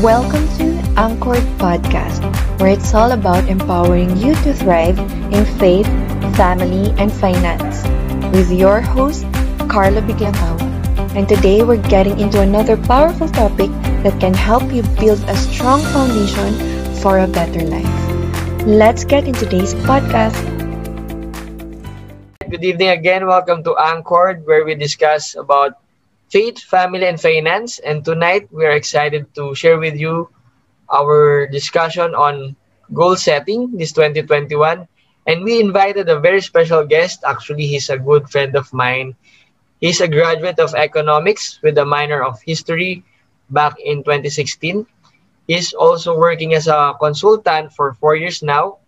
Welcome to Anchored Podcast, where it's all about empowering you to thrive in faith, family, and finance. With your host, Carlo Biglacao. And today we're getting into another powerful topic that can help you build a strong foundation for a better life. Let's get into today's podcast. Good evening again. Welcome to Anchored, where we discuss about faith, family, and finance. And tonight, we are excited to share with you our discussion on goal setting this 2021. And we invited a very special guest. Actually, he's a good friend of mine. He's a graduate of economics with a minor of history back in 2016. He's also working as a consultant for four years now,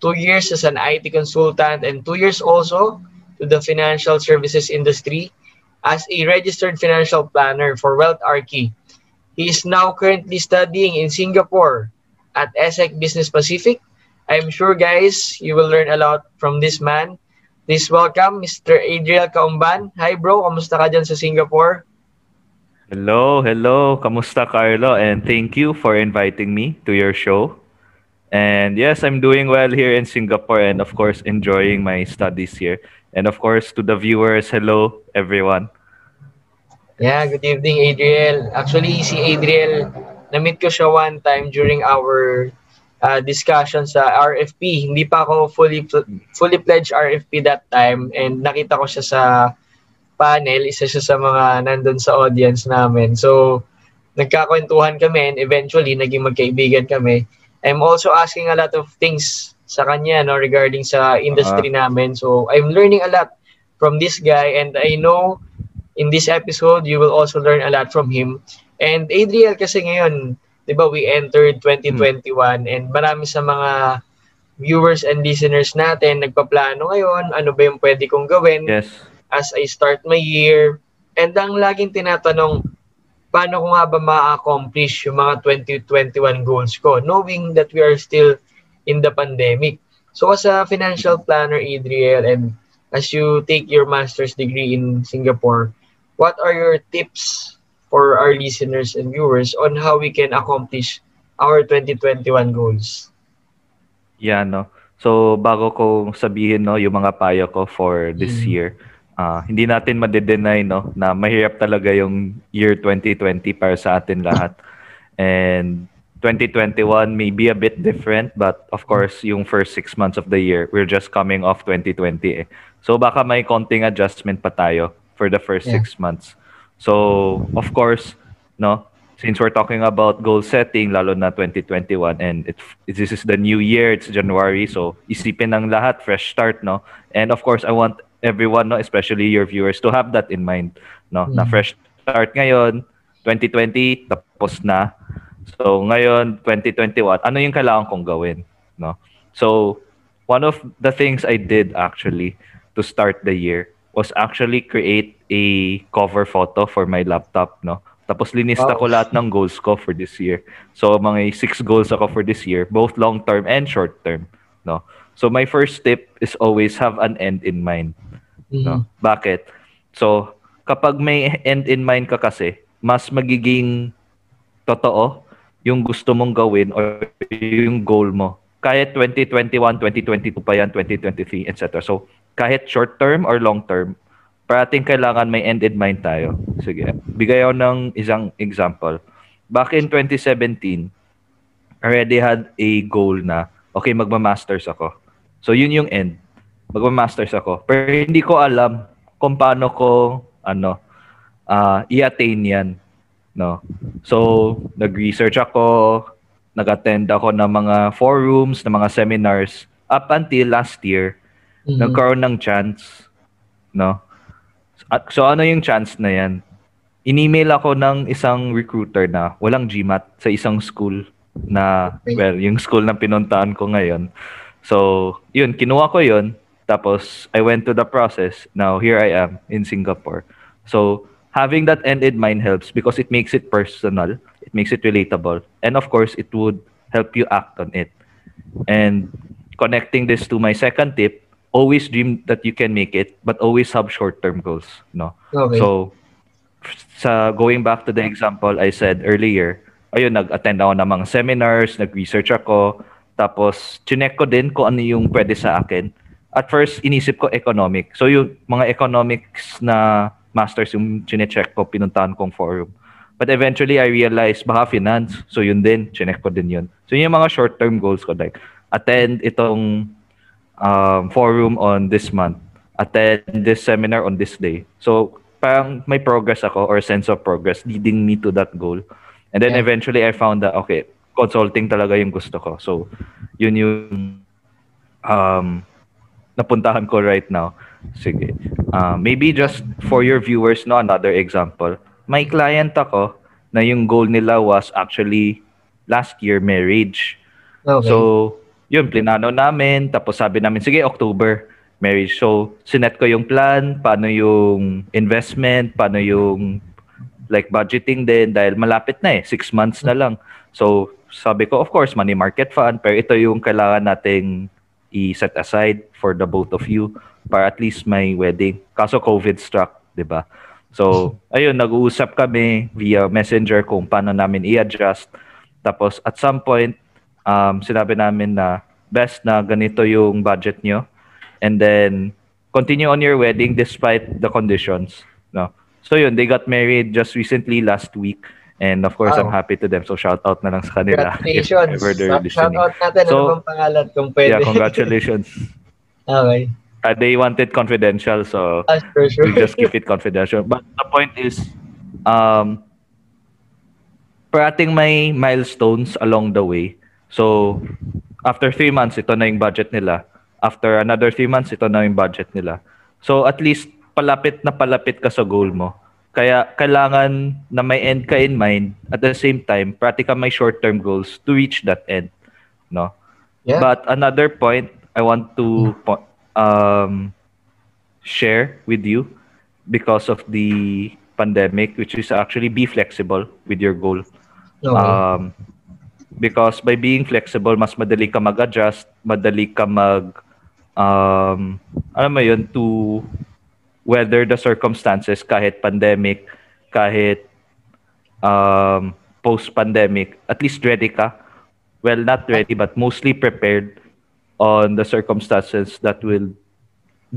two years as an IT consultant, and two years also to the financial services industry as a registered financial planner for Wealth Archie. He is now currently studying in Singapore at ESSEC Business Pacific. I'm sure, guys, you will learn a lot from this man. Please welcome Mr. Adriel Kaumban. Hi, bro. Kamusta ka dyan sa Singapore? Hello, hello. Kamusta, Carlo? And thank you for inviting me to your show. And yes, I'm doing well here in Singapore and, of course, enjoying my studies here. And, of course, to the viewers, hello, everyone. Yeah, good evening, Adriel. Actually, si Adriel, na-meet ko siya one time during our uh, discussion sa RFP. Hindi pa ako fully fully pledged RFP that time and nakita ko siya sa panel, isa siya sa mga nandun sa audience namin. So, nagkakwentuhan kami and eventually naging magkaibigan kami. I'm also asking a lot of things sa kanya no regarding sa industry uh-huh. namin. So, I'm learning a lot from this guy and I know in this episode, you will also learn a lot from him. And Adriel, kasi ngayon, di ba, we entered 2021 hmm. and marami sa mga viewers and listeners natin nagpaplano ngayon, ano ba yung pwede kong gawin yes. as I start my year. And ang laging tinatanong, paano ko nga ba ma-accomplish yung mga 2021 goals ko, knowing that we are still in the pandemic. So as a financial planner, Adriel, and as you take your master's degree in Singapore, what are your tips for our listeners and viewers on how we can accomplish our 2021 goals? Yeah, no. So, bago ko sabihin, no, yung mga payo ko for this mm. year, uh, hindi natin madedenay, no, na mahirap talaga yung year 2020 para sa atin lahat. And 2021 may be a bit different, but of course, yung first six months of the year, we're just coming off 2020 eh. So, baka may konting adjustment pa tayo for the first yeah. six months. So, of course, no, since we're talking about goal setting, lalo na 2021, and it, this is the new year, it's January, so isipin ng lahat, fresh start, no? And of course, I want everyone, no, especially your viewers, to have that in mind, no? Mm. Na fresh start ngayon, 2020, tapos na. So, ngayon, 2021, ano yung kailangan kong gawin, no? So, one of the things I did actually to start the year was actually create a cover photo for my laptop, no? Tapos linista wow. ko lahat ng goals ko for this year. So mga six goals ako for this year, both long term and short term, no? So my first tip is always have an end in mind. Mm-hmm. No? Bakit? So kapag may end in mind ka kasi, mas magiging totoo yung gusto mong gawin or yung goal mo. Kahit 2021, 2022 pa yan, 2023, etc. So, kahit short term or long term, parating kailangan may end in mind tayo. Sige, bigay ako ng isang example. Back in 2017, I already had a goal na, okay, magma-masters ako. So, yun yung end. Magma-masters ako. Pero hindi ko alam kung paano ko, ano, uh, i-attain yan. No? So, nag-research ako, nag-attend ako ng mga forums, ng mga seminars, up until last year, mm-hmm. nagkaroon ng chance, no? At, so ano yung chance na yan? In-email ako ng isang recruiter na walang GMAT sa isang school na, well, yung school na pinuntahan ko ngayon. So, yun, kinuha ko yun. Tapos, I went to the process. Now, here I am in Singapore. So, having that end in mind helps because it makes it personal. It makes it relatable. And of course, it would help you act on it. And connecting this to my second tip, always dream that you can make it, but always have short-term goals. No. Okay. So, sa going back to the example I said earlier ayun, nag-attend ako ng mga seminars, nag-research ako, tapos chinek ko din kung ano yung pwede sa akin. At first, inisip ko economic. So yung mga economics na masters yung chinecheck ko, pinuntahan kong forum. But eventually, I realized baka finance. So yun din, chinek ko din yun. So yun yung mga short-term goals ko. Like, attend itong um, forum on this month. Attend this seminar on this day. So parang may progress ako or sense of progress leading me to that goal. And then yeah. eventually, I found that, okay, consulting talaga yung gusto ko. So, yun yung um, napuntahan ko right now. Sige. Uh, maybe just for your viewers, no, another example. May client ako na yung goal nila was actually last year marriage. Okay. So, yun, plinano namin. Tapos sabi namin, sige, October, marriage. So, sinet ko yung plan, paano yung investment, paano yung like budgeting din dahil malapit na eh, six months na lang. So, sabi ko, of course, money market fund, pero ito yung kailangan nating i-set aside for the both of you para at least may wedding. Kaso COVID struck, di ba? So, ayun, nag-uusap kami via messenger kung paano namin i-adjust. Tapos, at some point, um, sinabi namin na best na ganito yung budget nyo. And then, continue on your wedding despite the conditions. No? So, yun, they got married just recently last week. And of course, wow. I'm happy to them. So shout out na lang sa kanila. Congratulations. Shout out natin. Ano so, ano bang pangalan kung pwede? Yeah, congratulations. okay. Uh, they wanted confidential, so uh, sure, sure. we just keep it confidential. But the point is, um, parating may milestones along the way. So, after three months, ito na yung budget nila. After another three months, ito na yung budget nila. So, at least, palapit na palapit ka sa goal mo. Kaya kailangan na may end ka in mind at the same time practical may short-term goals to reach that end, no? Yeah. But another point I want to um, share with you because of the pandemic which is actually be flexible with your goal. Okay. Um, because by being flexible mas madali ka mag-adjust, madali ka mag um, alam mo yun, to weather the circumstances kahit pandemic, kahit um, post-pandemic, at least ready ka. Well, not ready, but mostly prepared on the circumstances that will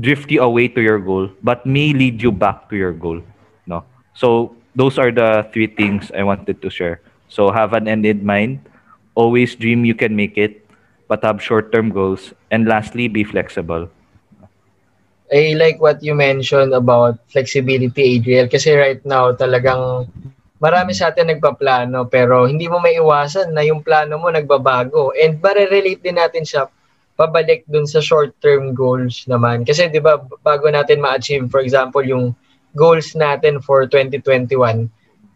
drift you away to your goal, but may lead you back to your goal. No? So those are the three things I wanted to share. So have an end in mind. Always dream you can make it, but have short-term goals. And lastly, be flexible. I like what you mentioned about flexibility, Adriel. Kasi right now, talagang marami sa atin nagpaplano pero hindi mo may iwasan na yung plano mo nagbabago. And bare-relate din natin siya pabalik dun sa short-term goals naman. Kasi di ba bago natin ma-achieve, for example, yung goals natin for 2021,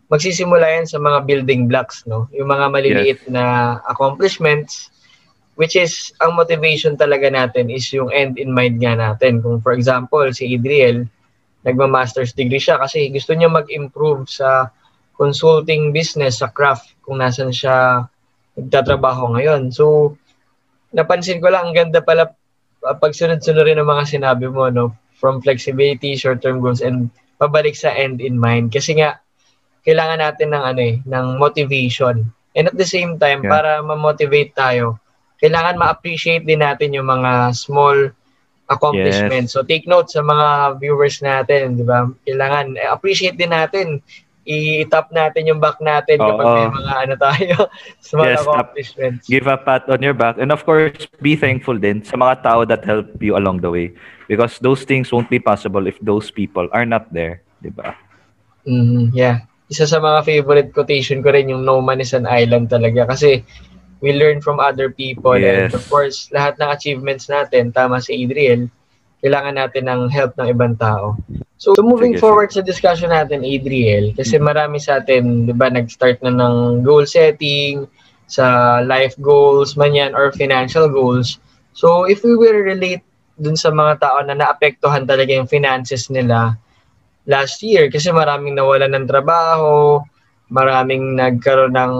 magsisimula yan sa mga building blocks, no? Yung mga maliliit yes. na accomplishments which is ang motivation talaga natin is yung end in mind nga natin. Kung for example, si Adriel, nagma-master's degree siya kasi gusto niya mag-improve sa consulting business, sa craft, kung nasan siya nagtatrabaho ngayon. So, napansin ko lang, ang ganda pala uh, pagsunod-sunod rin ng mga sinabi mo, no? From flexibility, short-term goals, and pabalik sa end in mind. Kasi nga, kailangan natin ng ano eh, ng motivation. And at the same time, yeah. para ma-motivate tayo, kailangan ma-appreciate din natin yung mga small accomplishments. Yes. So take note sa mga viewers natin, di ba? Kailangan eh, appreciate din natin i-tap natin yung back natin oh, kapag may mga ano tayo, small yes, accomplishments. Give a pat on your back. And of course, be thankful din sa mga tao that help you along the way. Because those things won't be possible if those people are not there. Di ba? Mm-hmm, yeah. Isa sa mga favorite quotation ko rin yung no man is an island talaga. Kasi we learn from other people. Yes. And of course, lahat ng achievements natin, tama si Adriel, kailangan natin ng help ng ibang tao. So, so moving sige, forward sige. sa discussion natin, Adriel, kasi mm-hmm. marami sa atin, di ba, nag-start na ng goal setting, sa life goals man yan, or financial goals. So, if we will relate dun sa mga tao na naapektuhan talaga yung finances nila last year, kasi maraming nawalan ng trabaho, maraming nagkaroon ng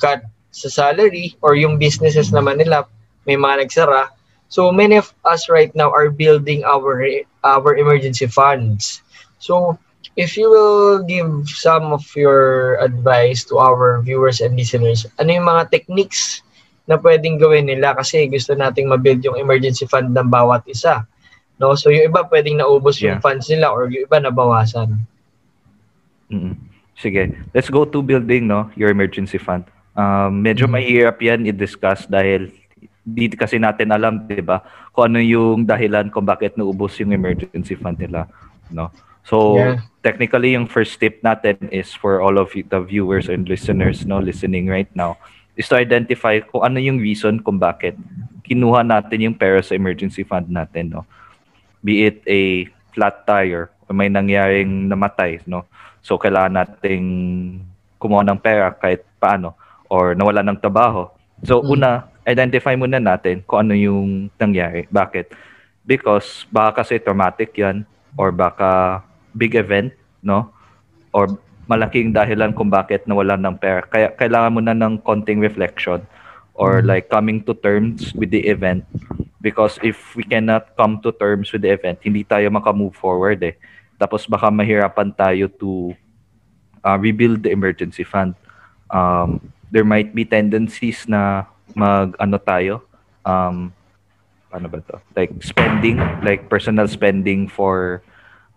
cut sa salary or yung businesses naman nila may mga nagsara. So many of us right now are building our our emergency funds. So if you will give some of your advice to our viewers and listeners, ano yung mga techniques na pwedeng gawin nila kasi gusto nating mabuild yung emergency fund ng bawat isa. No? So yung iba pwedeng naubos yeah. yung funds nila or yung iba nabawasan. Mm-hmm. Sige, let's go to building no your emergency fund. Um, medyo mm-hmm. mahirap yan i-discuss dahil di kasi natin alam, 'di ba, kung ano yung dahilan kung bakit naubos yung emergency fund nila, no? So, yeah. technically, yung first step natin is for all of the viewers and listeners no listening right now is to identify kung ano yung reason kung bakit kinuha natin yung pera sa emergency fund natin, no? Be it a flat tire o may nangyaring namatay, no? So, kailangan nating kumuha ng pera kahit paano or nawala ng trabaho. So, mm. una, identify muna natin kung ano yung nangyari. Bakit? Because baka kasi traumatic yan or baka big event, no? Or malaking dahilan kung bakit nawalan ng pera. Kaya kailangan mo na ng konting reflection or mm-hmm. like coming to terms with the event because if we cannot come to terms with the event, hindi tayo maka-move forward eh. Tapos baka mahirapan tayo to uh, rebuild the emergency fund. Um, there might be tendencies na mag ano tayo um ano ba to? Like spending, like personal spending for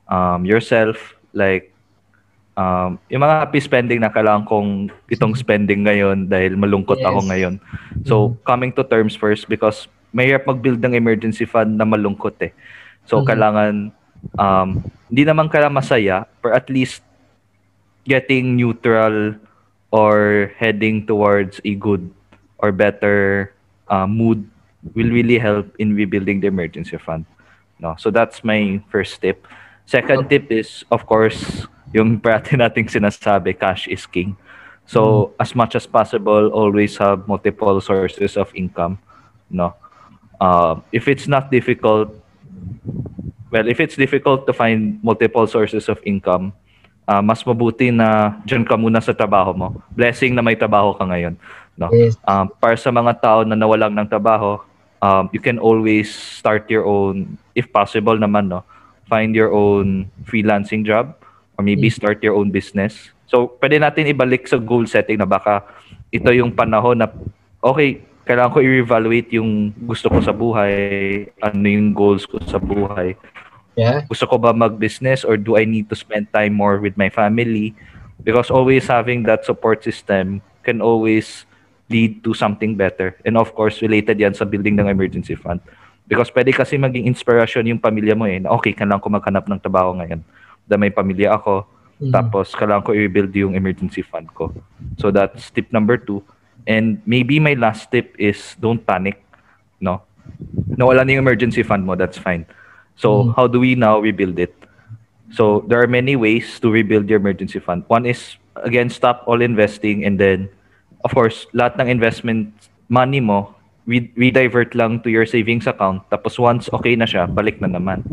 um, yourself, like, um, yung mga happy spending na kailangan kong itong spending ngayon dahil malungkot yes. ako ngayon. So, mm-hmm. coming to terms first because mahirap mag-build ng emergency fund na malungkot eh. So, mm-hmm. kailangan, um, hindi naman kailangan masaya, but at least getting neutral or heading towards a good or better uh, mood will really help in rebuilding the emergency fund. No, so that's my first step. Second tip is, of course, yung parati nating sinasabi, cash is king. So, mm. as much as possible, always have multiple sources of income. No, uh, if it's not difficult, well, if it's difficult to find multiple sources of income, uh, mas mabuti na dyan ka muna sa trabaho mo. Blessing na may trabaho ka ngayon. No? Yes. Um, para sa mga tao na nawalang ng trabaho, um, you can always start your own, if possible naman, no? find your own freelancing job or maybe start your own business. So, pwede natin ibalik sa goal setting na baka ito yung panahon na okay, kailangan ko i-evaluate yung gusto ko sa buhay, ano yung goals ko sa buhay. Yeah. Gusto ko ba mag-business or do I need to spend time more with my family? Because always having that support system can always lead to something better. And of course, related yan sa building ng emergency fund. Because pwede kasi maging inspiration yung pamilya mo eh. okay, kailangan ko maghanap ng trabaho ngayon. Da may pamilya ako. Mm-hmm. Tapos kailangan ko i-build yung emergency fund ko. So that's tip number two. And maybe my last tip is don't panic. No? Nawala na yung emergency fund mo, that's fine. So mm-hmm. how do we now rebuild it? So there are many ways to rebuild your emergency fund. One is, again, stop all investing and then, of course, lahat ng investment money mo, re- redivert lang to your savings account. Tapos once okay na siya, balik na naman.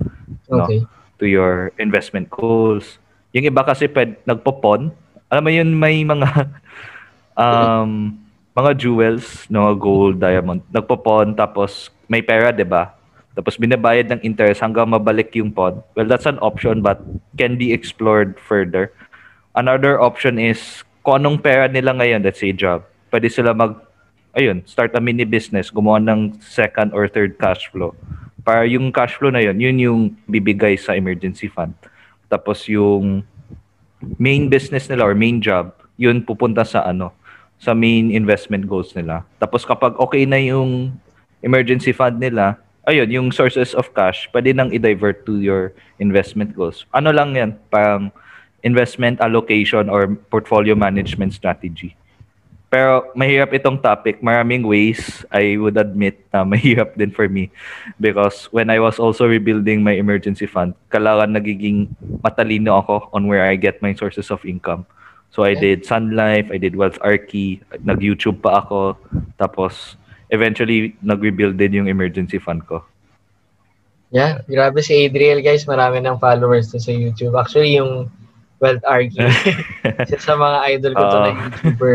Okay. No? To your investment goals. Yung iba kasi pwed, nagpopon. Alam mo yun, may mga um, mga jewels, no, gold, diamond. Nagpopon, tapos may pera, di ba? Tapos binabayad ng interest hanggang mabalik yung pod. Well, that's an option but can be explored further. Another option is kung anong pera nila ngayon, let's say job, pwede sila mag ayun, start a mini business, gumawa ng second or third cash flow. Para yung cash flow na yun, yun yung bibigay sa emergency fund. Tapos yung main business nila or main job, yun pupunta sa ano, sa main investment goals nila. Tapos kapag okay na yung emergency fund nila, ayun, yung sources of cash, pwede nang i-divert to your investment goals. Ano lang yan, parang investment allocation or portfolio management strategy. Pero mahirap itong topic. Maraming ways, I would admit na mahirap din for me. Because when I was also rebuilding my emergency fund, kailangan nagiging matalino ako on where I get my sources of income. So I did Sun Life, I did Wealth Archie, nag-YouTube pa ako. Tapos eventually nag-rebuild din yung emergency fund ko. Yeah, grabe si Adriel guys, marami ng followers to sa YouTube. Actually yung Wealth Archie, isa sa mga idol ko to uh, na YouTuber.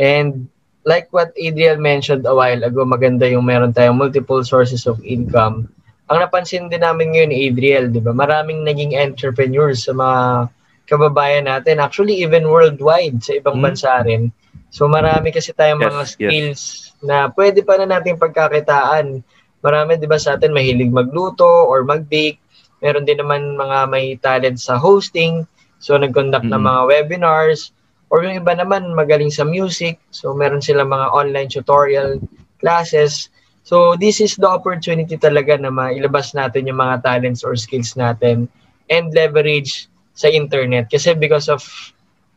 And like what Adriel mentioned a while ago, maganda yung meron tayong multiple sources of income. Ang napansin din namin ngayon, Adriel, di ba? Maraming naging entrepreneurs sa mga kababayan natin. Actually, even worldwide sa ibang Mm. bansa rin. So marami kasi tayong Yes, mga yes. skills na pwede pa na nating pagkakitaan. Marami 'di ba sa atin mahilig magluto or mag-bake. Meron din naman mga may talent sa hosting. So nag-conduct ng Mm. mga webinars or yung iba naman magaling sa music. So meron silang mga online tutorial classes. So this is the opportunity talaga na mailabas natin yung mga talents or skills natin and leverage sa internet kasi because of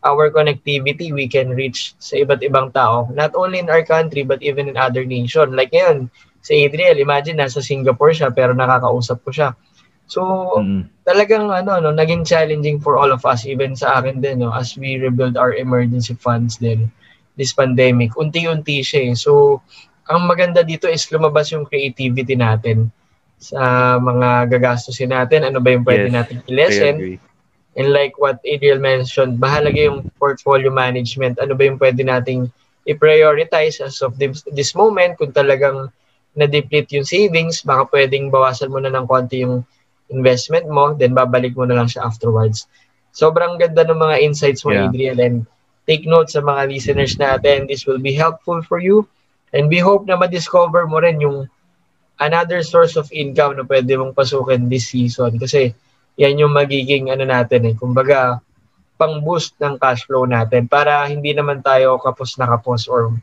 our connectivity we can reach sa iba't ibang tao not only in our country but even in other nation like ngayon si Adriel imagine nasa Singapore siya pero nakakausap ko siya so Mm. talagang ano no naging challenging for all of us even sa akin din no as we rebuild our emergency funds din this pandemic unti-unti siya eh. so ang maganda dito is lumabas yung creativity natin sa mga gagastusin natin ano ba yung pwede Yes, natin i-lessen. And like what Adriel mentioned, mahalaga yung portfolio management. Ano ba yung pwede nating i-prioritize as of this, this moment? Kung talagang na-deplete yung savings, baka pwedeng bawasan mo na ng konti yung investment mo, then babalik mo na lang siya afterwards. Sobrang ganda ng mga insights mo, Yeah. Adriel, and take note sa mga listeners natin. This will be helpful for you. And we hope na ma-discover mo rin yung another source of income na pwede mong pasukin this season. Kasi yan yung magiging ano natin eh. Kumbaga, pang-boost ng cash flow natin para hindi naman tayo kapos na kapos or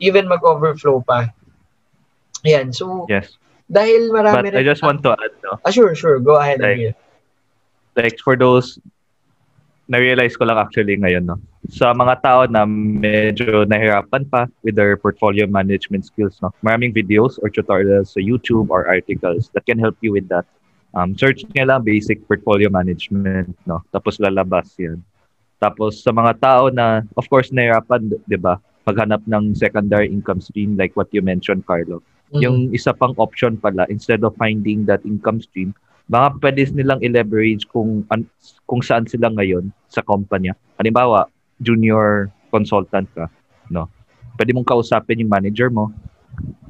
even mag-overflow pa. Ayan. So, Yes. Dahil marami But I just want to add, no? Ah, sure, sure. Go ahead, Like, like for those na-realize ko lang actually ngayon, no? Sa mga tao na medyo nahirapan pa with their portfolio management skills, no? Maraming videos or tutorials sa YouTube or articles that can help you with that. Um, search nyo lang basic portfolio management, no? Tapos lalabas yan. Tapos sa mga tao na, of course, nahirapan, di ba? Maghanap ng secondary income stream like what you mentioned, Carlo. Mhm. Yung isa pang option pala, instead of finding that income stream, baka pwede nilang i-leverage kung, an- kung saan sila ngayon sa kumpanya. Halimbawa, junior consultant ka, no? Pwede mong kausapin yung manager mo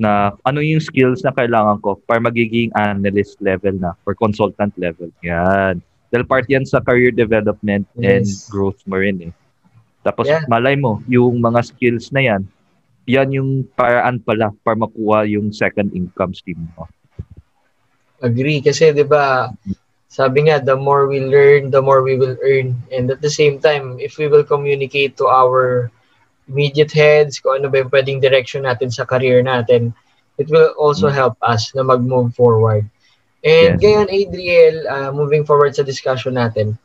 na ano yung skills na kailangan ko para magiging analyst level na or consultant level. Yan. Dahil part yan sa career development and Yes. growth mo rin eh. Tapos Yeah. malay mo, yung mga skills na yan, yan yung paraan pala para makuha yung second income stream mo. Agree. Kasi, di ba, sabi nga, the more we learn, the more we will earn. And at the same time, if we will communicate to our immediate heads, kung ano ba yung pwedeng direction natin sa career natin, it will also Mm. help us na mag-move forward. And Yes. ngayon, Adriel, uh, moving forward sa discussion natin,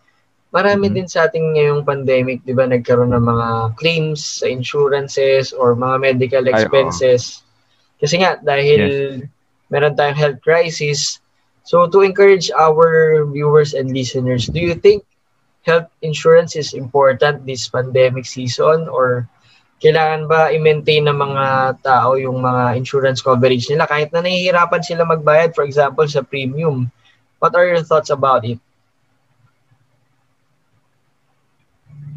marami Mhm. din sa ating ngayong pandemic, di ba, nagkaroon ng mga claims sa insurances or mga medical Ay, oo. expenses. Kasi nga, dahil meron tayong health crisis, so to encourage our viewers and listeners, do you think health insurance is important this pandemic season or kailangan ba i-maintain ng mga tao yung mga insurance coverage nila kahit na nahihirapan sila magbayad for example sa premium what are your thoughts about it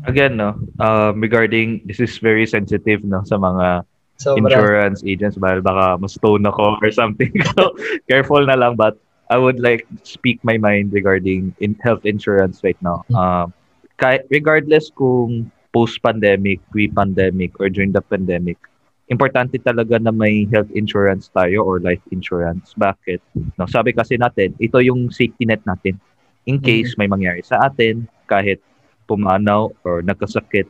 Again, no, um, regarding, this is very sensitive, no, sa mga so insurance agents, dahil baka ma-stone ako or something. so, careful na lang, but I would like speak my mind regarding in health insurance right now. Um, kahit, regardless kung post-pandemic, pre-pandemic, or during the pandemic, importante talaga na may health insurance tayo or life insurance. Bakit? No, sabi kasi natin, ito yung safety net natin. In case may mangyari sa atin, kahit pumanaw or nagkasakit,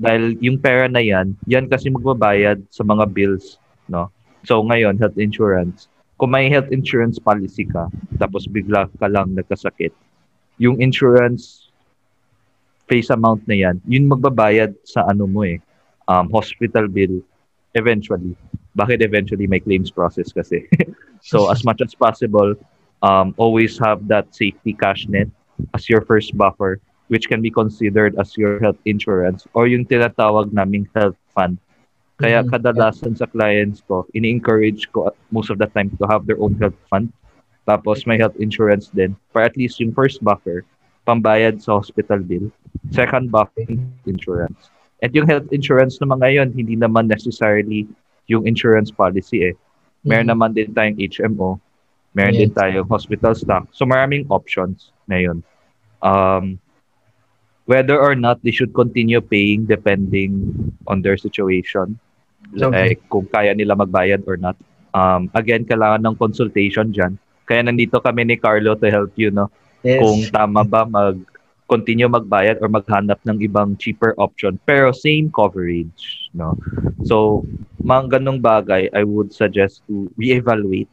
dahil yung pera na yan, yan kasi magbabayad sa mga bills, no? So ngayon, health insurance, kung may health insurance policy ka, tapos bigla ka lang nagkasakit, yung insurance face amount na yan, yun magbabayad sa ano mo eh, um, hospital bill eventually. Bakit eventually may claims process kasi? so as much as possible, um, always have that safety cash net as your first buffer which can be considered as your health insurance or yung tinatawag naming health fund. Kaya Mhm. kadalasan sa clients ko, ini-encourage ko most of the time to have their own health fund. Tapos may health insurance din for at least yung first buffer, pambayad sa hospital bill. Second buffer, insurance. At yung health insurance naman ngayon, hindi naman necessarily yung insurance policy eh. Meron Mhm. naman din tayong HMO, meron din Yes. tayong hospital stock. So maraming options ngayon. Um, whether or not they should continue paying depending on their situation. Okay. Like kung kaya nila magbayad or not. Um, again, kailangan ng consultation dyan. Kaya nandito kami ni Carlo to help you, no? Yes. Kung tama ba mag continue magbayad or maghanap ng ibang cheaper option pero same coverage, no? So, mga ganong bagay, I would suggest to reevaluate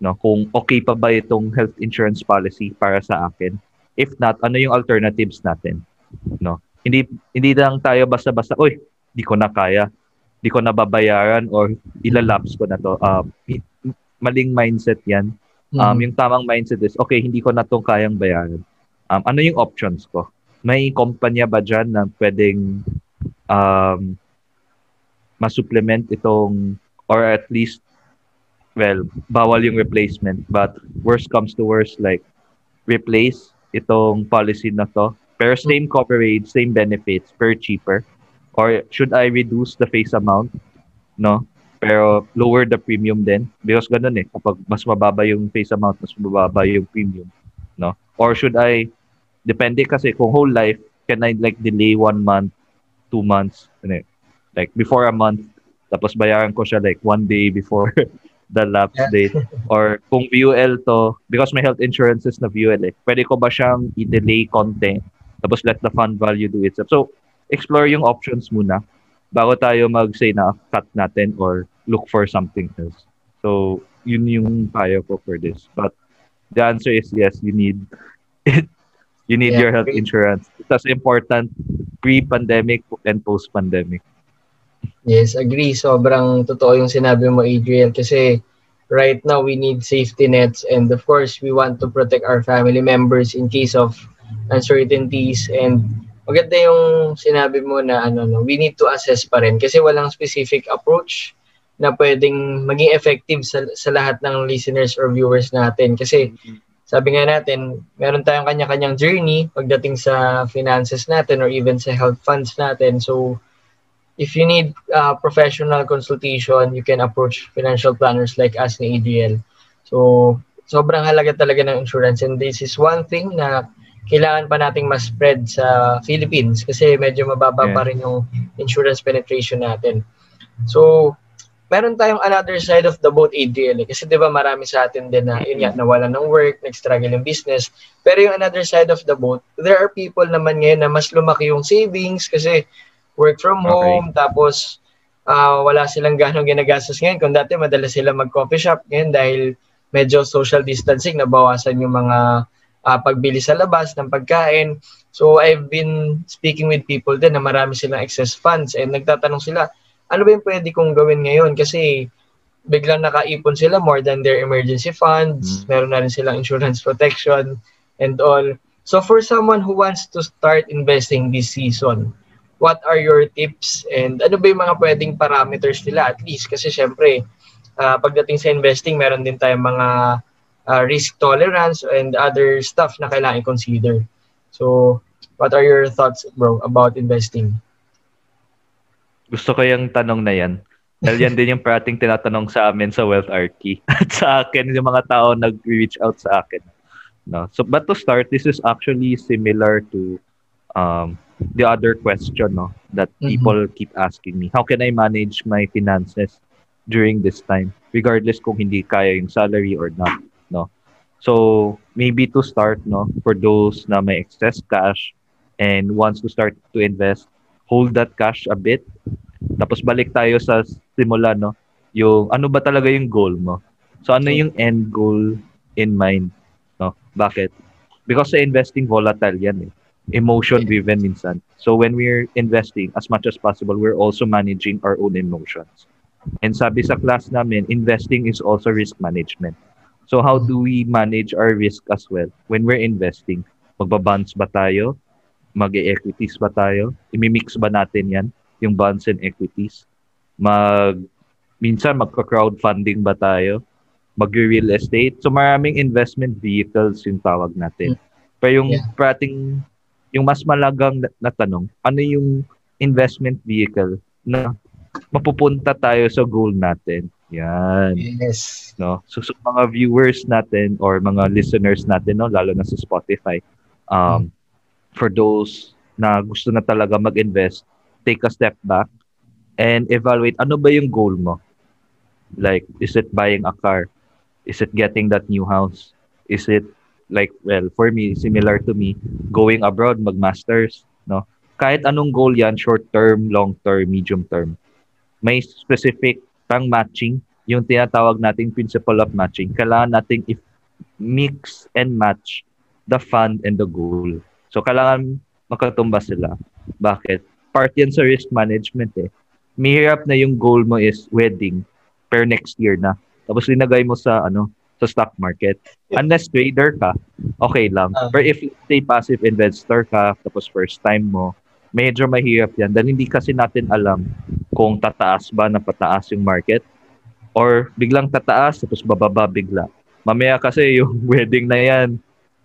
no kung okay pa ba itong health insurance policy para sa akin if not ano yung alternatives natin hindi hindi lang tayo basta-basta oy di ko na kaya di ko na babayaran or ilalapse ko na to uh, maling mindset yan um Mhm. yung tamang mindset is okay hindi ko na tong kayang bayaran um ano yung options ko may kumpanya ba dyan na pwedeng um masupplement itong or at least well, bawal yung replacement. But worst comes to worst, like, replace itong policy na to. Pero same coverage, same benefits, per cheaper. Or should I reduce the face amount? No? Pero lower the premium din. Because ganun eh. Kapag mas mababa yung face amount, mas mababa yung premium. No? Or should I, depende kasi kung whole life, can I like delay one month, two months, ano eh, like before a month, tapos bayaran ko siya like one day before the lapse Yeah. date. Or kung VUL to, because may health insurances na VUL eh, pwede ko ba siyang i-delay konti, tapos let the fund value do itself. So, explore yung options muna bago tayo mag-say na cut natin or look for something else. So, yun yung payo ko for this. But the answer is yes, you need you need Yeah, your health insurance. That's important pre-pandemic and post-pandemic. Yes, agree. Sobrang totoo yung sinabi mo, Adriel. Kasi right now, we need safety nets. And of course, we want to protect our family members in case of uncertainties. And maganda yung sinabi mo na ano, no, we need to assess pa rin. Kasi walang specific approach na pwedeng maging effective sa, sa lahat ng listeners or viewers natin. Kasi sabi nga natin, meron tayong kanya-kanyang journey pagdating sa finances natin or even sa health funds natin. So, if you need uh, professional consultation, you can approach financial planners like us ni ADL. So, sobrang halaga talaga ng insurance and this is one thing na kailangan pa nating mas spread sa Philippines kasi medyo mababa pa Yeah. rin yung insurance penetration natin. So, meron tayong another side of the boat, ADL. eh. Kasi di ba marami sa atin din na, yun nga, nawalan ng work, nag-struggle yung business. Pero yung another side of the boat, there are people naman ngayon na mas lumaki yung savings kasi work from Okay. home, tapos ah, wala silang ganong ginagastos ngayon. Kung dati madalas sila mag-coffee shop ngayon dahil medyo social distancing, nabawasan yung mga ah, pagbili sa labas ng pagkain. So I've been speaking with people din na marami silang excess funds and nagtatanong sila, ano ba yung pwede kong gawin ngayon? Kasi biglang nakaipon sila more than their emergency funds, Mm. meron na rin silang insurance protection and all. So for someone who wants to start investing this season, what are your tips and ano ba yung mga pwedeng parameters nila at least? Kasi syempre, ah, pagdating sa investing, meron din tayong mga ah, risk tolerance and other stuff na kailangan i-consider. So, what are your thoughts, bro, about investing? Gusto ko yung tanong na yan. Dahil yan din yung parating tinatanong sa amin sa Wealth Archie. At sa akin, yung mga tao nag-reach out sa akin. No? So, but to start, this is actually similar to um, the other question no, that Mhm. people keep asking me. How can I manage my finances during this time? Regardless kung hindi kaya yung salary or not. No? So, maybe to start, no, for those na may excess cash and wants to start to invest, hold that cash a bit tapos balik tayo sa simula, no? Yung ano ba talaga yung goal mo? So ano yung end goal in mind, no? Bakit? Because sa investing volatile yan eh. Emotion driven minsan. So when we're investing as much as possible, we're also managing our own emotions. And sabi sa class namin, investing is also risk management. So how do we manage our risk as well when we're investing? Magbabonds ba tayo? Mag-equities ba tayo? Imimix ba natin yan? yung bonds and equities. Mag minsan magka-crowdfunding ba tayo? Mag-real estate. So maraming investment vehicles yung tawag natin. Pero yung Yeah. prating yung mas malagang na, na tanong, ano yung investment vehicle na mapupunta tayo sa goal natin? Yan Yes. no so, so mga viewers natin or mga listeners natin no lalo na sa Spotify um for those na gusto na talaga mag-invest, take a step back and evaluate ano ba yung goal mo. Like, is it buying a car? Is it getting that new house? Is it like, well, for me, similar to me, going abroad, mag-masters, no? Kahit anong goal yan, short term, long term, medium term, may specific pang matching, yung tinatawag nating principle of matching. Kailangan nating if mix and match the fund and the goal. So, kailangan makatumba sila. Bakit? Part yan sa risk management eh. Mahirap na yung goal mo is wedding per next year na. Tapos linagay mo sa ano sa stock market. Unless trader ka, okay lang. But if say passive investor ka, tapos first time mo, medyo mahirap yan. Dahil hindi kasi natin alam kung tataas ba na pataas yung market or biglang tataas tapos bababa bigla. Mamaya kasi yung wedding na yan,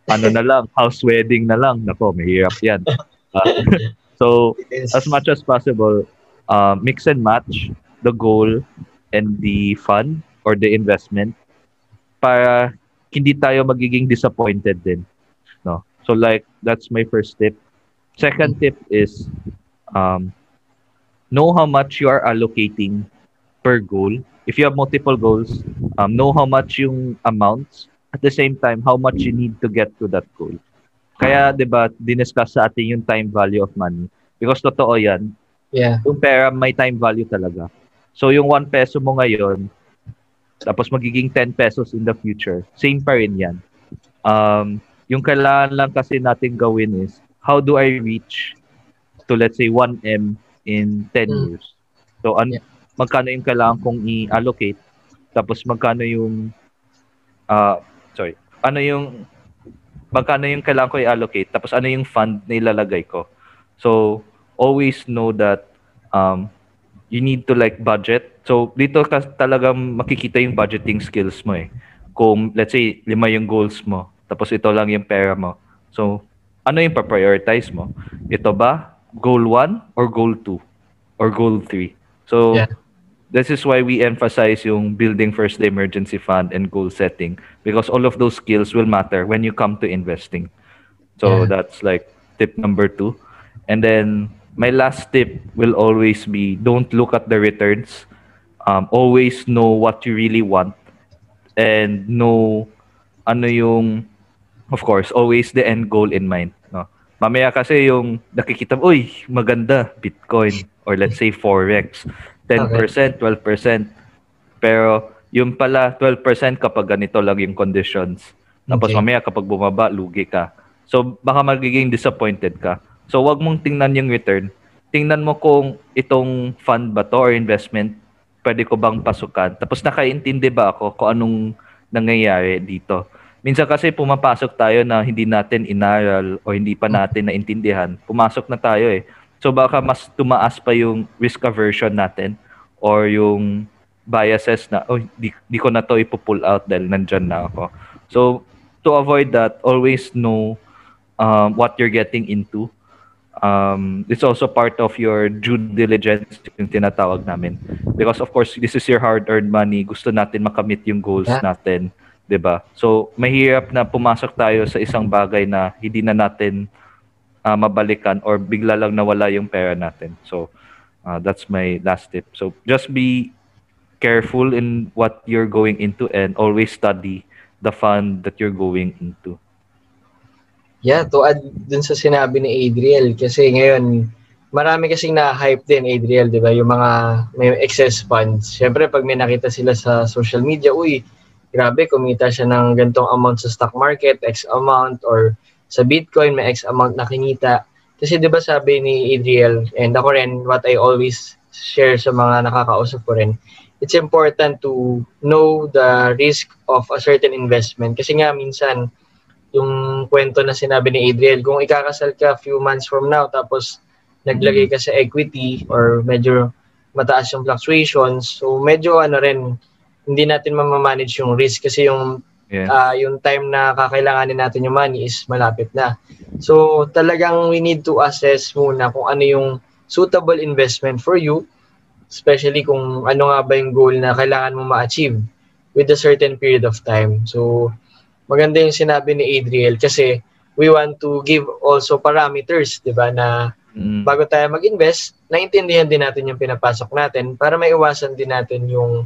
ano na lang, house wedding na lang. Nako, mahirap yan. Uh, so, as much as possible, uh, mix and match the goal and the fund or the investment para hindi tayo magiging disappointed din. No? So like, that's my first tip. Second tip is um, know how much you are allocating per goal. If you have multiple goals, um, know how much yung amounts. At the same time, how much you need to get to that goal. Kaya, di ba, diniscuss sa atin yung time value of money. Because totoo yan. Yeah. Yung pera, may time value talaga. So, yung 1 peso mo ngayon, tapos magiging 10 pesos in the future, same pa rin yan. Um, yung kailangan lang kasi natin gawin is, how do I reach to let's say 1M in 10 mm. years? So, an- yeah. magkano yung kailangan kong i-allocate? Tapos magkano yung, uh, sorry, ano yung, magkano yung kailangan ko i-allocate? Tapos ano yung fund na ilalagay ko? So, always know that um, you need to like budget. So dito ka talagang makikita yung budgeting skills mo eh. Kung let's say lima yung goals mo, tapos ito lang yung pera mo. So ano yung pa-prioritize mo? Ito ba goal 1 or goal 2 or goal 3? So yeah. this is why we emphasize yung building first the emergency fund and goal setting because all of those skills will matter when you come to investing. So yeah. that's like tip number 2. And then my last tip will always be don't look at the returns. Um, always know what you really want and know ano yung of course always the end goal in mind no mamaya kasi yung nakikita uy maganda bitcoin or let's say forex 10% 12% pero yung pala 12% kapag ganito lang yung conditions tapos okay. mamaya kapag bumaba lugi ka so baka magiging disappointed ka So, wag mong tingnan yung return. Tingnan mo kung itong fund ba to or investment, pwede ko bang pasukan. Tapos nakaintindi ba ako kung anong nangyayari dito. Minsan kasi pumapasok tayo na hindi natin inaral o hindi pa natin naintindihan. Pumasok na tayo eh. So baka mas tumaas pa yung risk aversion natin or yung biases na, oh, di, di ko na to ipo-pull out dahil nandyan na ako. So, to avoid that, always know um, what you're getting into um, it's also part of your due diligence yung tinatawag namin. Because of course, this is your hard-earned money. Gusto natin makamit yung goals yeah. natin. 'Di ba? So, mahirap na pumasok tayo sa isang bagay na hindi na natin uh, mabalikan or bigla lang nawala yung pera natin. So, uh, that's my last tip. So, just be careful in what you're going into and always study the fund that you're going into. Yeah, to add dun sa sinabi ni Adriel, kasi ngayon, marami kasing na-hype din, Adriel, di ba? Yung mga may excess funds. Siyempre, pag may nakita sila sa social media, uy, grabe, kumita siya ng gantong amount sa stock market, X amount, or sa Bitcoin, may X amount na kinita. Kasi di ba sabi ni Adriel, and ako rin, what I always share sa mga nakakausap ko rin, it's important to know the risk of a certain investment. Kasi nga, minsan, yung kwento na sinabi ni Adriel, kung ikakasal ka few months from now tapos naglagay ka sa equity or medyo mataas yung fluctuations, so medyo ano rin, hindi natin mamamanage yung risk kasi yung yeah. uh, yung time na kakailanganin natin yung money is malapit na. So talagang we need to assess muna kung ano yung suitable investment for you, especially kung ano nga ba yung goal na kailangan mo ma-achieve with a certain period of time. So maganda yung sinabi ni Adriel kasi we want to give also parameters, 'di ba, na mm. bago tayo mag-invest, naintindihan din natin yung pinapasok natin para maiwasan din natin yung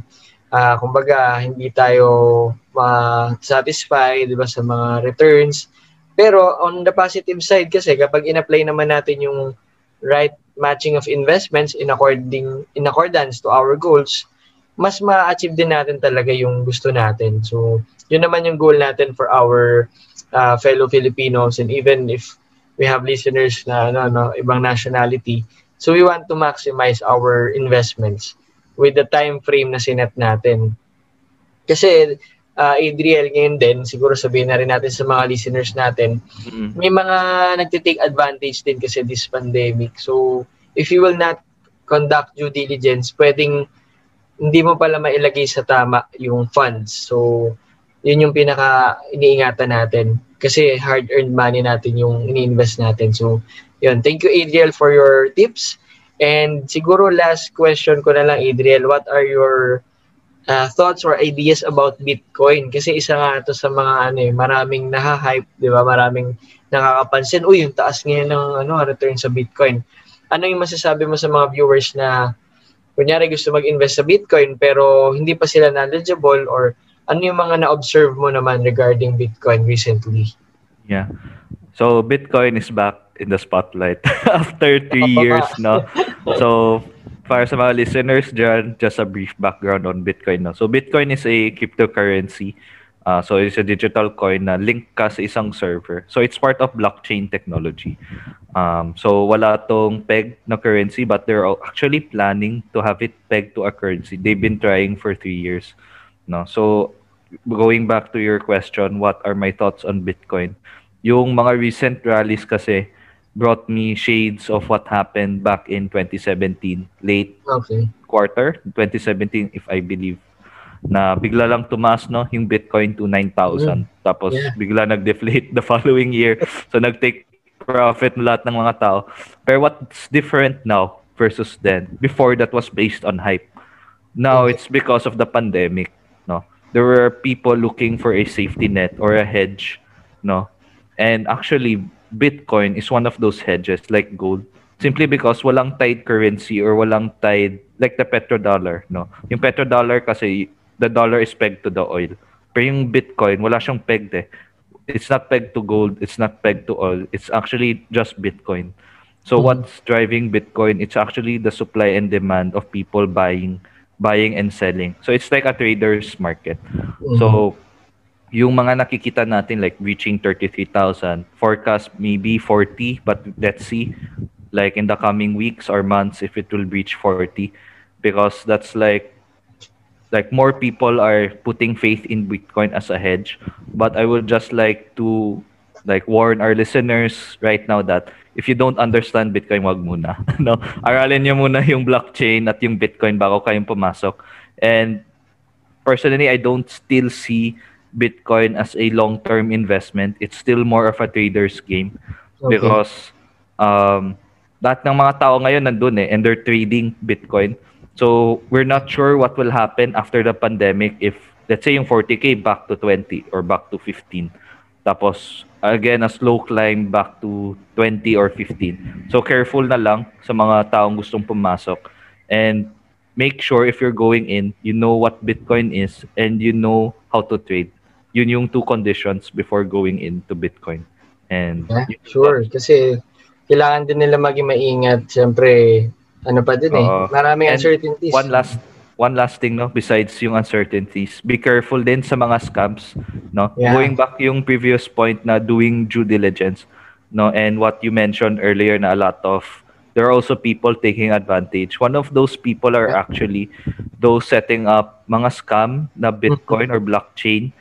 uh, kumbaga hindi tayo ma-satisfy, 'di ba, sa mga returns. Pero on the positive side kasi kapag in-apply naman natin yung right matching of investments in according in accordance to our goals, mas ma-achieve din natin talaga yung gusto natin. So, yun naman yung goal natin for our uh, fellow Filipinos and even if we have listeners na ano, no, ibang nationality. So we want to maximize our investments with the time frame na sinet natin. Kasi uh, Adriel ngayon din, siguro sabihin na rin natin sa mga listeners natin, mm-hmm. may mga nagtitake advantage din kasi this pandemic. So if you will not conduct due diligence, pwedeng hindi mo pala mailagay sa tama yung funds. So yun yung pinaka iniingatan natin kasi hard-earned money natin yung ini-invest natin. So, yun. Thank you, Adriel, for your tips. And siguro last question ko na lang, Adriel, what are your uh, thoughts or ideas about Bitcoin? Kasi isa nga ito sa mga ano eh, maraming naha-hype, di ba? Maraming nakakapansin, uy, yung taas ngayon ng ano, return sa Bitcoin. Ano yung masasabi mo sa mga viewers na kunyari gusto mag-invest sa Bitcoin pero hindi pa sila knowledgeable or ano yung mga na-observe mo naman regarding Bitcoin recently? Yeah. So Bitcoin is back in the spotlight after three years, no? So para sa mga listeners dyan, just a brief background on Bitcoin. No? So Bitcoin is a cryptocurrency. Uh, so it's a digital coin na link ka sa isang server. So it's part of blockchain technology. Um, so wala tong peg na currency but they're actually planning to have it pegged to a currency. They've been trying for three years. No? So going back to your question, what are my thoughts on Bitcoin? Yung mga recent rallies kasi brought me shades of what happened back in 2017, late okay. quarter, 2017 if I believe na bigla lang tumaas no yung Bitcoin to 9,000 mm. tapos yeah. bigla nag-deflate the following year so nag-take profit ng lahat ng mga tao pero what's different now versus then before that was based on hype now okay. it's because of the pandemic no there were people looking for a safety net or a hedge, no? And actually, Bitcoin is one of those hedges like gold simply because walang tied currency or walang tied like the petrodollar, no? Yung petrodollar kasi the dollar is pegged to the oil. Pero yung Bitcoin, wala siyang pegged eh. It's not pegged to gold, it's not pegged to oil. It's actually just Bitcoin. So mm-hmm. what's driving Bitcoin? It's actually the supply and demand of people buying buying and selling. So it's like a trader's market. Mm-hmm. So yung mga nakikita natin like reaching 33,000, forecast maybe 40, but let's see like in the coming weeks or months if it will reach 40 because that's like like more people are putting faith in Bitcoin as a hedge. But I would just like to like warn our listeners right now that if you don't understand Bitcoin, wag muna. no? Aralin niyo muna yung blockchain at yung Bitcoin bago kayong pumasok. And personally, I don't still see Bitcoin as a long-term investment. It's still more of a trader's game okay. because um, lahat ng mga tao ngayon nandun eh and they're trading Bitcoin. So we're not sure what will happen after the pandemic if let's say yung 40k back to 20 or back to 15. Tapos again, a slow climb back to 20 or 15. So careful na lang sa mga taong gustong pumasok and make sure if you're going in, you know what Bitcoin is and you know how to trade. Yun yung two conditions before going into Bitcoin. And yeah, sure, kasi kailangan din nila maging maingat. Siyempre, ano pa din eh, maraming uncertainties. One last one last thing no besides yung uncertainties be careful din sa mga scams no yeah. going back yung previous point na doing due diligence no and what you mentioned earlier na a lot of there are also people taking advantage one of those people are actually those setting up mga scam na bitcoin or blockchain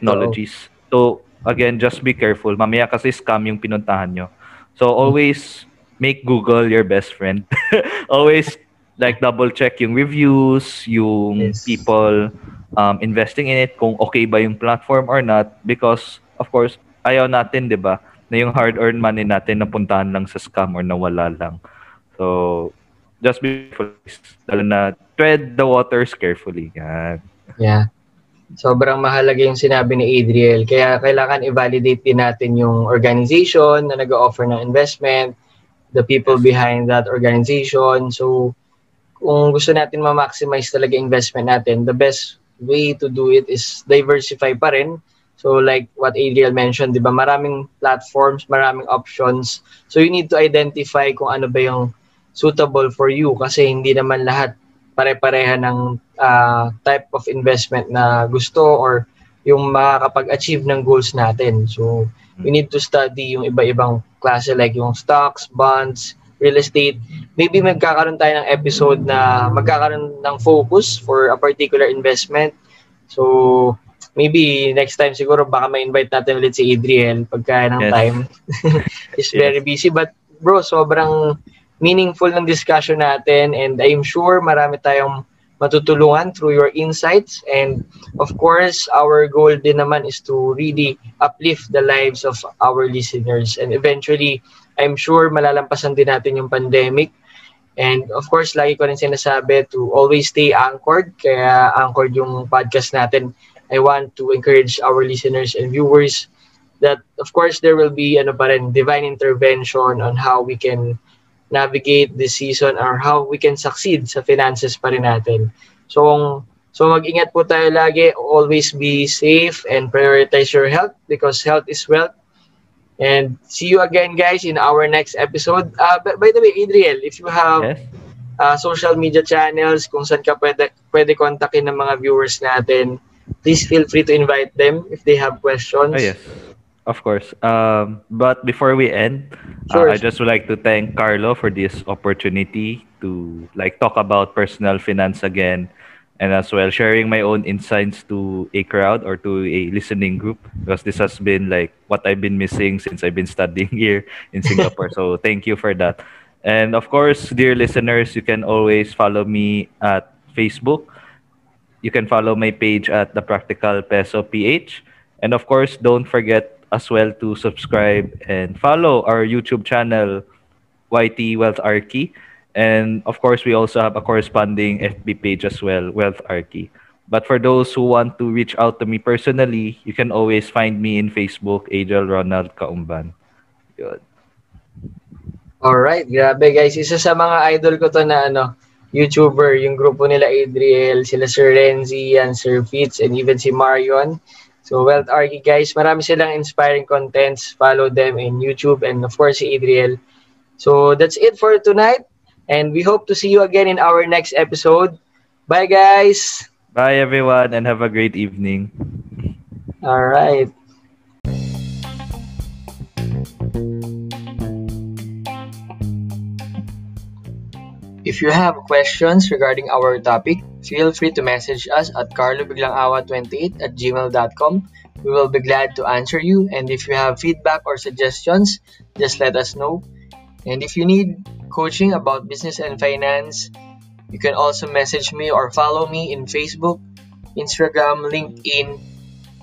technologies so again just be careful mamaya kasi scam yung pinuntahan nyo so always make google your best friend always like double check yung reviews, yung yes. people um, investing in it, kung okay ba yung platform or not. Because, of course, ayaw natin, di ba, na yung hard-earned money natin napuntahan lang sa scam or nawala lang. So, just be careful. Lalo na tread the waters carefully. Yan. Yeah. Sobrang mahalaga yung sinabi ni Adriel. Kaya kailangan i-validate din natin yung organization na nag-offer ng investment, the people behind that organization. So, kung gusto natin ma-maximize talaga investment natin, the best way to do it is diversify pa rin. So like what Adriel mentioned, 'di ba? Maraming platforms, maraming options. So you need to identify kung ano ba yung suitable for you kasi hindi naman lahat pare-pareha ng uh, type of investment na gusto or yung makakapag-achieve ng goals natin. So, we need to study yung iba-ibang klase like yung stocks, bonds, real estate. Maybe magkakaroon tayo ng episode na magkakaroon ng focus for a particular investment. So, maybe next time siguro baka ma-invite natin ulit si Adriel pagka ng yes. time. He's yes. very busy. But bro, sobrang meaningful ng discussion natin and I'm sure marami tayong matutulungan through your insights. And of course our goal din naman is to really uplift the lives of our listeners. And eventually I'm sure malalampasan din natin yung pandemic. And of course lagi ko rin sinasabi to always stay anchored. Kaya anchored yung podcast natin. I want to encourage our listeners and viewers that of course there will be ano pa rin divine intervention on how we can navigate this season or how we can succeed sa finances pa rin natin. So, so mag-ingat po tayo lagi. Always be safe and prioritize your health because health is wealth. And see you again, guys, in our next episode. Uh, by, by the way, Adriel, if you have yes. uh, social media channels kung saan ka pwede, pwede kontakin ng mga viewers natin, please feel free to invite them if they have questions. Oh, yes. Of course. Um, but before we end, uh, sure. uh, I just would like to thank Carlo for this opportunity to like talk about personal finance again and as well sharing my own insights to a crowd or to a listening group because this has been like what I've been missing since I've been studying here in Singapore. so thank you for that. And of course, dear listeners, you can always follow me at Facebook. You can follow my page at the Practical Peso PH. And of course, don't forget as well to subscribe and follow our YouTube channel, YT Wealth Archie. And of course, we also have a corresponding FB page as well, Wealth Archie. But for those who want to reach out to me personally, you can always find me in Facebook, Adriel Ronald Kaumban. Good. Alright, grabe guys. Isa sa mga idol ko to na ano, YouTuber, yung grupo nila Adriel, sila Sir Renzi, and Sir Fitz, and even si Marion. So, Wealth Archie guys, marami silang inspiring contents. Follow them in YouTube and of course si Adriel. So, that's it for tonight. And we hope to see you again in our next episode. Bye guys! Bye everyone and have a great evening. All right. If you have questions regarding our topic, feel free to message us at carlobiglangawa28 at gmail.com. We will be glad to answer you. And if you have feedback or suggestions, just let us know. And if you need coaching about business and finance, you can also message me or follow me in Facebook, Instagram, LinkedIn,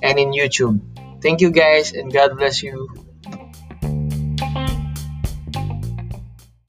and in YouTube. Thank you guys and God bless you.